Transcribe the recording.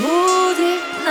부딪나.